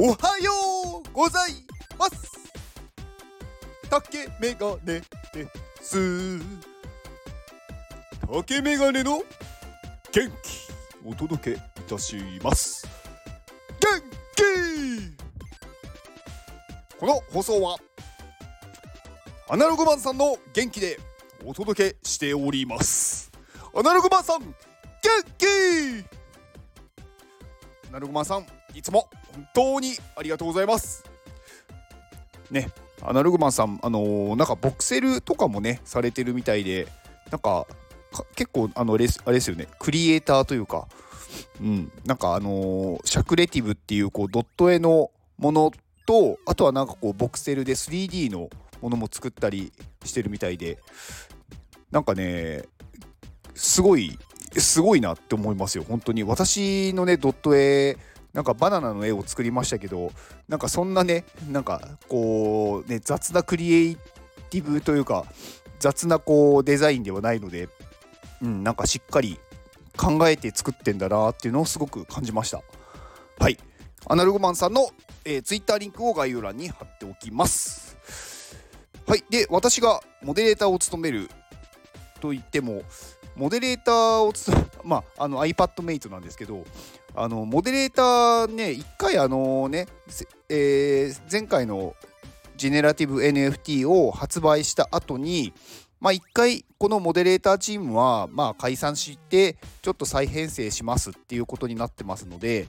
おはようございます。竹メガネです。竹メガネの元気お届けいたします。元気！この放送はアナログマンさんの元気でお届けしております。アナログマンさん元気！アナログマンさんいつも当にありがとうございます。ねアナログマンさんあのー、なんかボクセルとかもねされてるみたいでなんか結構あのレスあれですよねクリエイターというかうんなんかあのー、シャクレティブっていうこうドット絵のものとあとはなんかこうボクセルで 3D のものも作ったりしてるみたいでなんかねすごいすごいなって思いますよ本当に。私のねドット絵なんかバナナの絵を作りましたけどなんかそんなねなんかこうね雑なクリエイティブというか雑なこうデザインではないので、うん、なんかしっかり考えて作ってんだなっていうのをすごく感じました。はい。アナログマンさんの、えー、ツイッターリンクを概要欄に貼っておきます。はい。で私がモデレーターを務めると言ってもモデレーターをつ、まあ、あの iPadMate なんですけど、あのモデレーターね、一回あのね、えー、前回のジェネラティブ NFT を発売した後に、まあ、一回このモデレーターチームはま解散してちょっと再編成しますっていうことになってますので、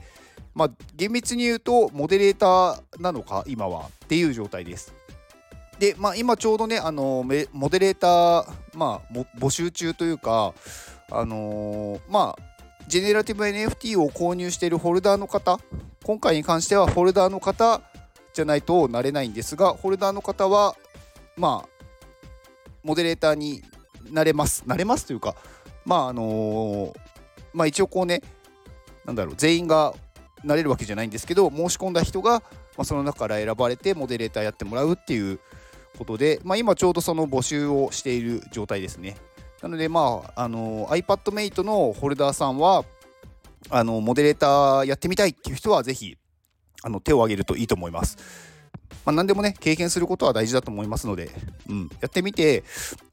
まあ、厳密に言うとモデレーターなのか今はっていう状態です。で、まあ、今ちょうどね、あのモデレーター、まあ、募集中というか、あのー、まあ、ジェネラティブ NFT を購入しているホルダーの方、今回に関してはホルダーの方じゃないとなれないんですが、ホルダーの方は、まあ、モデレーターになれます。なれますというか、まあ、あのー、まあ、一応こうね、なんだろう、全員がなれるわけじゃないんですけど、申し込んだ人が、まあ、その中から選ばれてモデレーターやってもらうっていうことで、まあ、今ちょうどその募集をしている状態ですね。なので、まあ、あの iPadMate のホルダーさんは、あのモデレーターやってみたいっていう人は、ぜひあの手を挙げるといいと思います。まあ、何でもね、経験することは大事だと思いますので、うん、やってみて、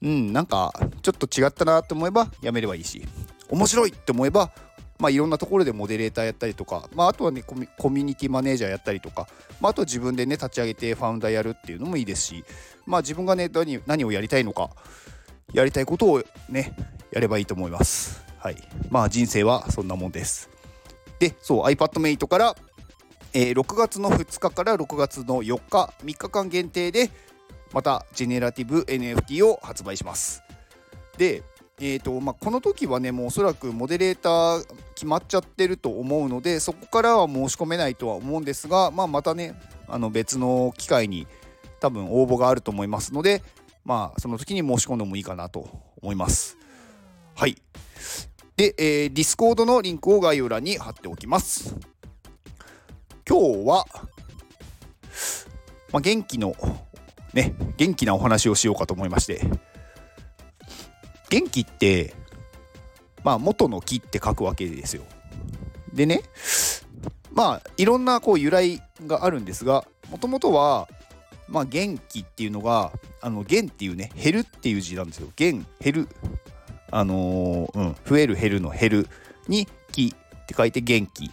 うん、なんかちょっと違ったなと思えばやめればいいし、面白いって思えばまあ、いろんなところでモデレーターやったりとか、まあ、あとはねコミュニティマネージャーやったりとか、まあ、あと自分でね立ち上げてファウンダーやるっていうのもいいですし、まあ、自分がね何何をやりたいのかやりたいことをねやればいいと思います。はい、まあ人生はそんなもんです。でそう iPadMate から、えー、6月の2日から6月の4日3日間限定でまたジェネラティブ NFT を発売します。でえーとまあ、この時はねもうおそらくモデレーター決まっちゃってると思うのでそこからは申し込めないとは思うんですが、まあ、またねあの別の機会に多分応募があると思いますので、まあ、その時に申し込んでもいいかなと思います。はい。で、えー、ディスコードのリンクを概要欄に貼っておきます。今日は、まあ、元気の、ね、元気なお話をしようかと思いまして、元気ってまあ元の木って書くわけですよ。でねまあいろんなこう由来があるんですがもともとはまあ元気っていうのがあの元っていうね減るっていう字なんですよ。元減るあのー、うん増える減るの減るに気って書いて元気。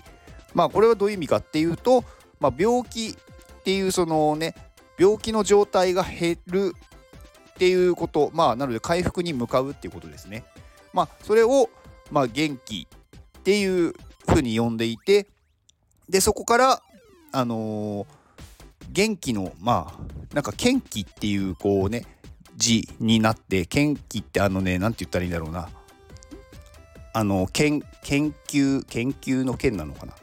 まあこれはどういう意味かっていうと、まあ、病気っていうそのね病気の状態が減るっていうこと、まあ、なので回復に向かうっていうことですね。まあ、それを、まあ、元気っていうふうに呼んでいて、で、そこから、あのー、元気の、まあ、なんか、元気っていう、こうね、字になって、元気ってあのね、なんて言ったらいいんだろうな。あの、研究、研究の件なのかな。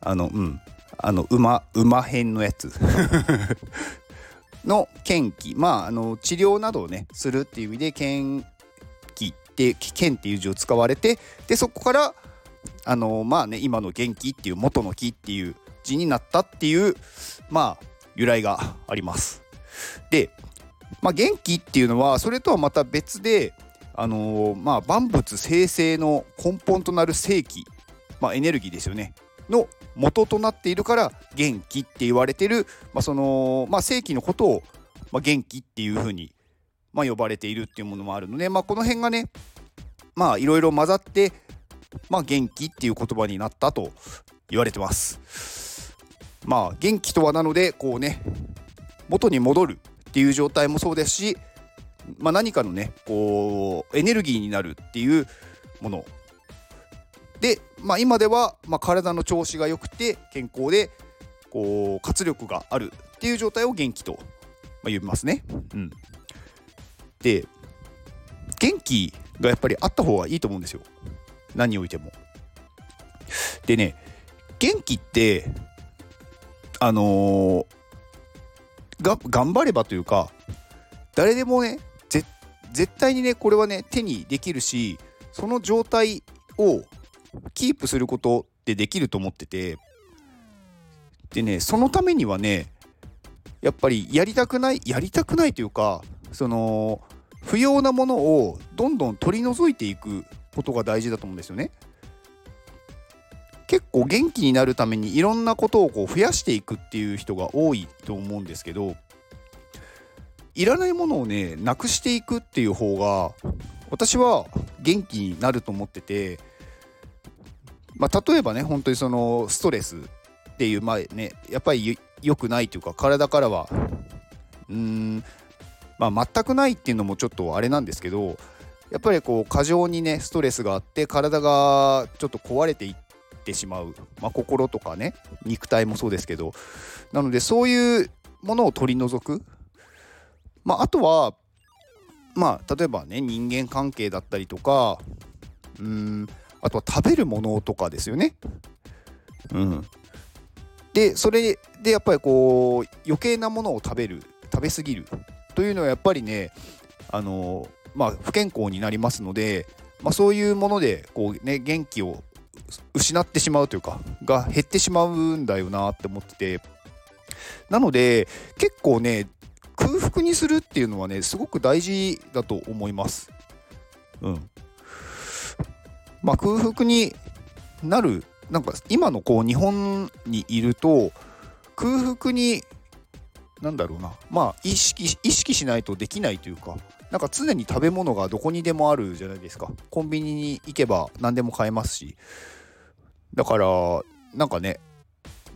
あの、うん。あの、馬、馬編のやつ。の検気まああの治療などをねするっていう意味で検気って検っていう字を使われてでそこからあのまあね今の元気っていう元の木っていう字になったっていうまあ由来があります。で、まあ、元気っていうのはそれとはまた別であの、まあ万物生成の根本となる正気、まあ、エネルギーですよねの元となっているから元気って言われてる、まあ、その、まあ、正気のことを、まあ、元気っていうふうに、ま、呼ばれているっていうものもあるので、まあ、この辺がねまあいろいろ混ざって、まあ、元気っていう言葉になったと言われてます。まあ元気とはなのでこうね元に戻るっていう状態もそうですし、まあ、何かのねこうエネルギーになるっていうもので、まあ、今では、まあ、体の調子が良くて健康でこう活力があるっていう状態を元気と、ま呼びますね。うん、で元気がやっぱりあった方がいいと思うんですよ何においても。でね元気ってあのー、が頑張ればというか誰でもね絶対にねこれはね手にできるしその状態をキープすることってできると思っててでねそのためにはねやっぱりやりたくないやりたくないというかその不要なものをどんどん取り除いていくことが大事だと思うんですよね。結構元気になるためにいろんなことをこう増やしていくっていう人が多いと思うんですけどいらないものをねなくしていくっていう方が私は元気になると思っててまあ、例えばね本当にそのストレスっていうまあねやっぱり良くないというか体からはうんまあ全くないっていうのもちょっとあれなんですけどやっぱりこう過剰にねストレスがあって体がちょっと壊れていってしまう、まあ、心とかね肉体もそうですけどなのでそういうものを取り除く、まあ、あとはまあ例えばね人間関係だったりとかうんあとは食べるものとかですよね。うん、でそれでやっぱりこう余計なものを食べる食べ過ぎるというのはやっぱりねあのまあ不健康になりますので、まあ、そういうものでこうね元気を失ってしまうというかが減ってしまうんだよなって思っててなので結構ね空腹にするっていうのはねすごく大事だと思います。うん、まあ、空腹になるなんか今のこう日本にいると空腹になんだろうな。まあ意識意識しないとできないというかなんか常に食べ物がどこにでもあるじゃないですか。コンビニに行けば何でも買えますし。だからなんかね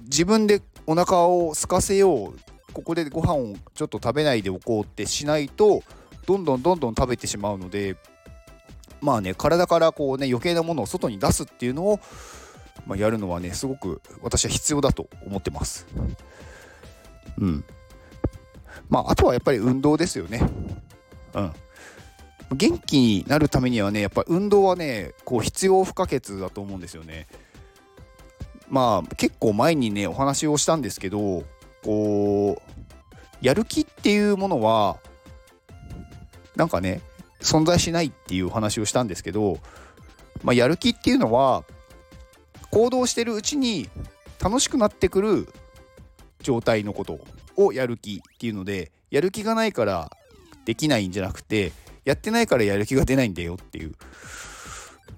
自分でお腹を空かせよう。ここでご飯をちょっと食べないでおこうってしないとどんどんどんどん食べてしまうのでまあね体からこうね余計なものを外に出すっていうのを、まあ、やるのはねすごく私は必要だと思ってます。うん。まああとはやっぱり運動ですよね。うん。元気になるためにはねやっぱ運動はねこう必要不可欠だと思うんですよね。まあ結構前にねお話をしたんですけどこうやる気っていうものはなんかね存在しないっていう話をしたんですけど、まあ、やる気っていうのは行動してるうちに楽しくなってくる状態のことをやる気っていうのでやる気がないからできないんじゃなくてやってないからやる気が出ないんだよっていう。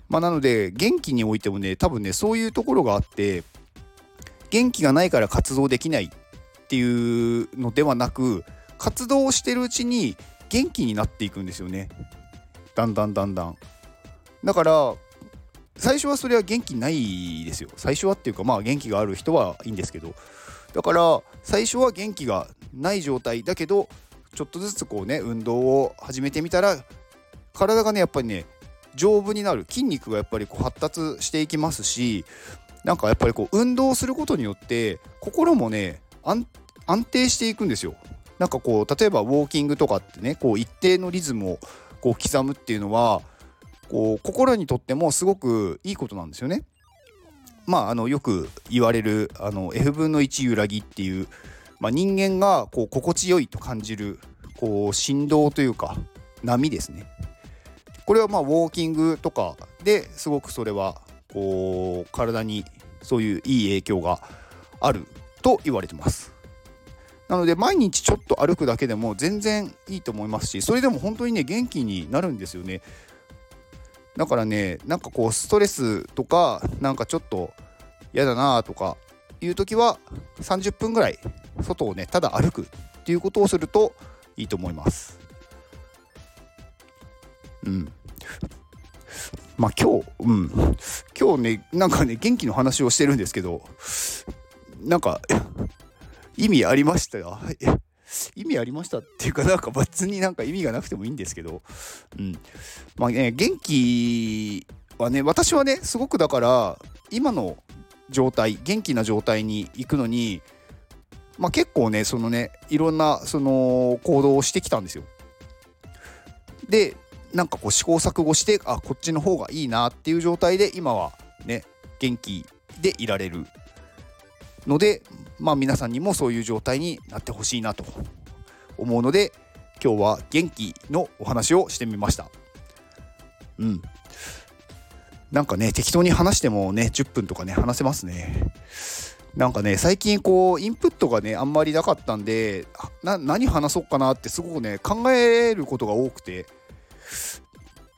まあなので元気においてもね多分ねそういうところがあって元気がないから活動できないっていうのではなく活動をしてるうちに元気になっていくんですよね。だんだんだんだん。だから最初はそれは元気ないですよ。最初はっていうかまあ元気がある人はいいんですけど。だから最初は元気がない状態だけどちょっとずつこうね運動を始めてみたら体がねやっぱりね丈夫になる。筋肉がやっぱりこう発達していきますしなんかやっぱりこう運動することによって心もね安定していくんですよ。なんかこう例えばウォーキングとかってねこう一定のリズムをこう刻むっていうのはこう心にとってもすごくいいことなんですよね。まあ、あのよく言われるあの F 分の1揺らぎっていう、まあ、人間がこう心地よいと感じるこう振動というか波ですね。これはまあウォーキングとかですごくそれはこう体にそういういい影響があると言われてます。なので毎日ちょっと歩くだけでも全然いいと思いますしそれでも本当にね元気になるんですよね。だからねなんかこうストレスとかなんかちょっと嫌だなとかいう時は30分ぐらい外をねただ歩くっていうことをするといいと思います。うん。まあ今日うん。今日ねなんかね元気の話をしてるんですけどなんか意味ありましたよ。意味ありましたっていうかなんか別になんか意味がなくてもいいんですけど。うん。まあね元気はね私はねすごくだから今の状態元気な状態に行くのにまあ、結構ねそのねいろんなその行動をしてきたんですよ。でなんかこう試行錯誤してあこっちの方がいいなっていう状態で今はね元気でいられるのでまあ皆さんにもそういう状態になってほしいなと思うので今日は元気のお話をしてみました。うん。なんかね適当に話してもね10分とかね話せますね。なんかね最近こうインプットがねあんまりなかったんで何話そうかなってすごくね考えることが多くて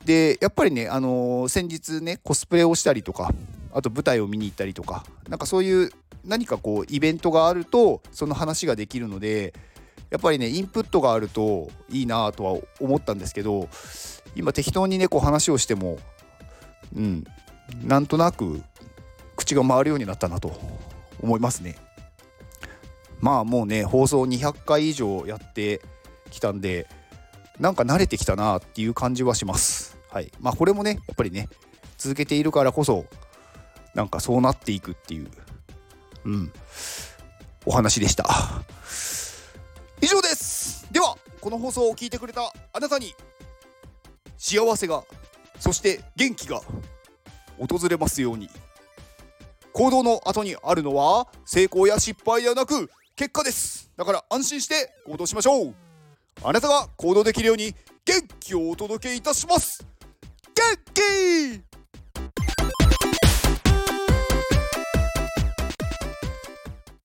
でやっぱりねあのー、先日ねコスプレをしたりとかあと舞台を見に行ったりとかなんかそういう何かこうイベントがあるとその話ができるのでやっぱりねインプットがあるといいなとは思ったんですけど今適当にねこう話をしてもうんなんとなく口が回るようになったなと思いますね。まあもうね放送200回以上やってきたんでなんか慣れてきたなっていう感じはします。はい。まあこれもねやっぱりね続けているからこそなんかそうなっていくっていううん。お話でした。以上です。ではこの放送を聞いてくれたあなたに幸せがそして元気が訪れますように。行動の後にあるのは成功や失敗ではなく結果です。だから安心して行動しましょう。あなたが行動できるように元気をお届けいたします。元気!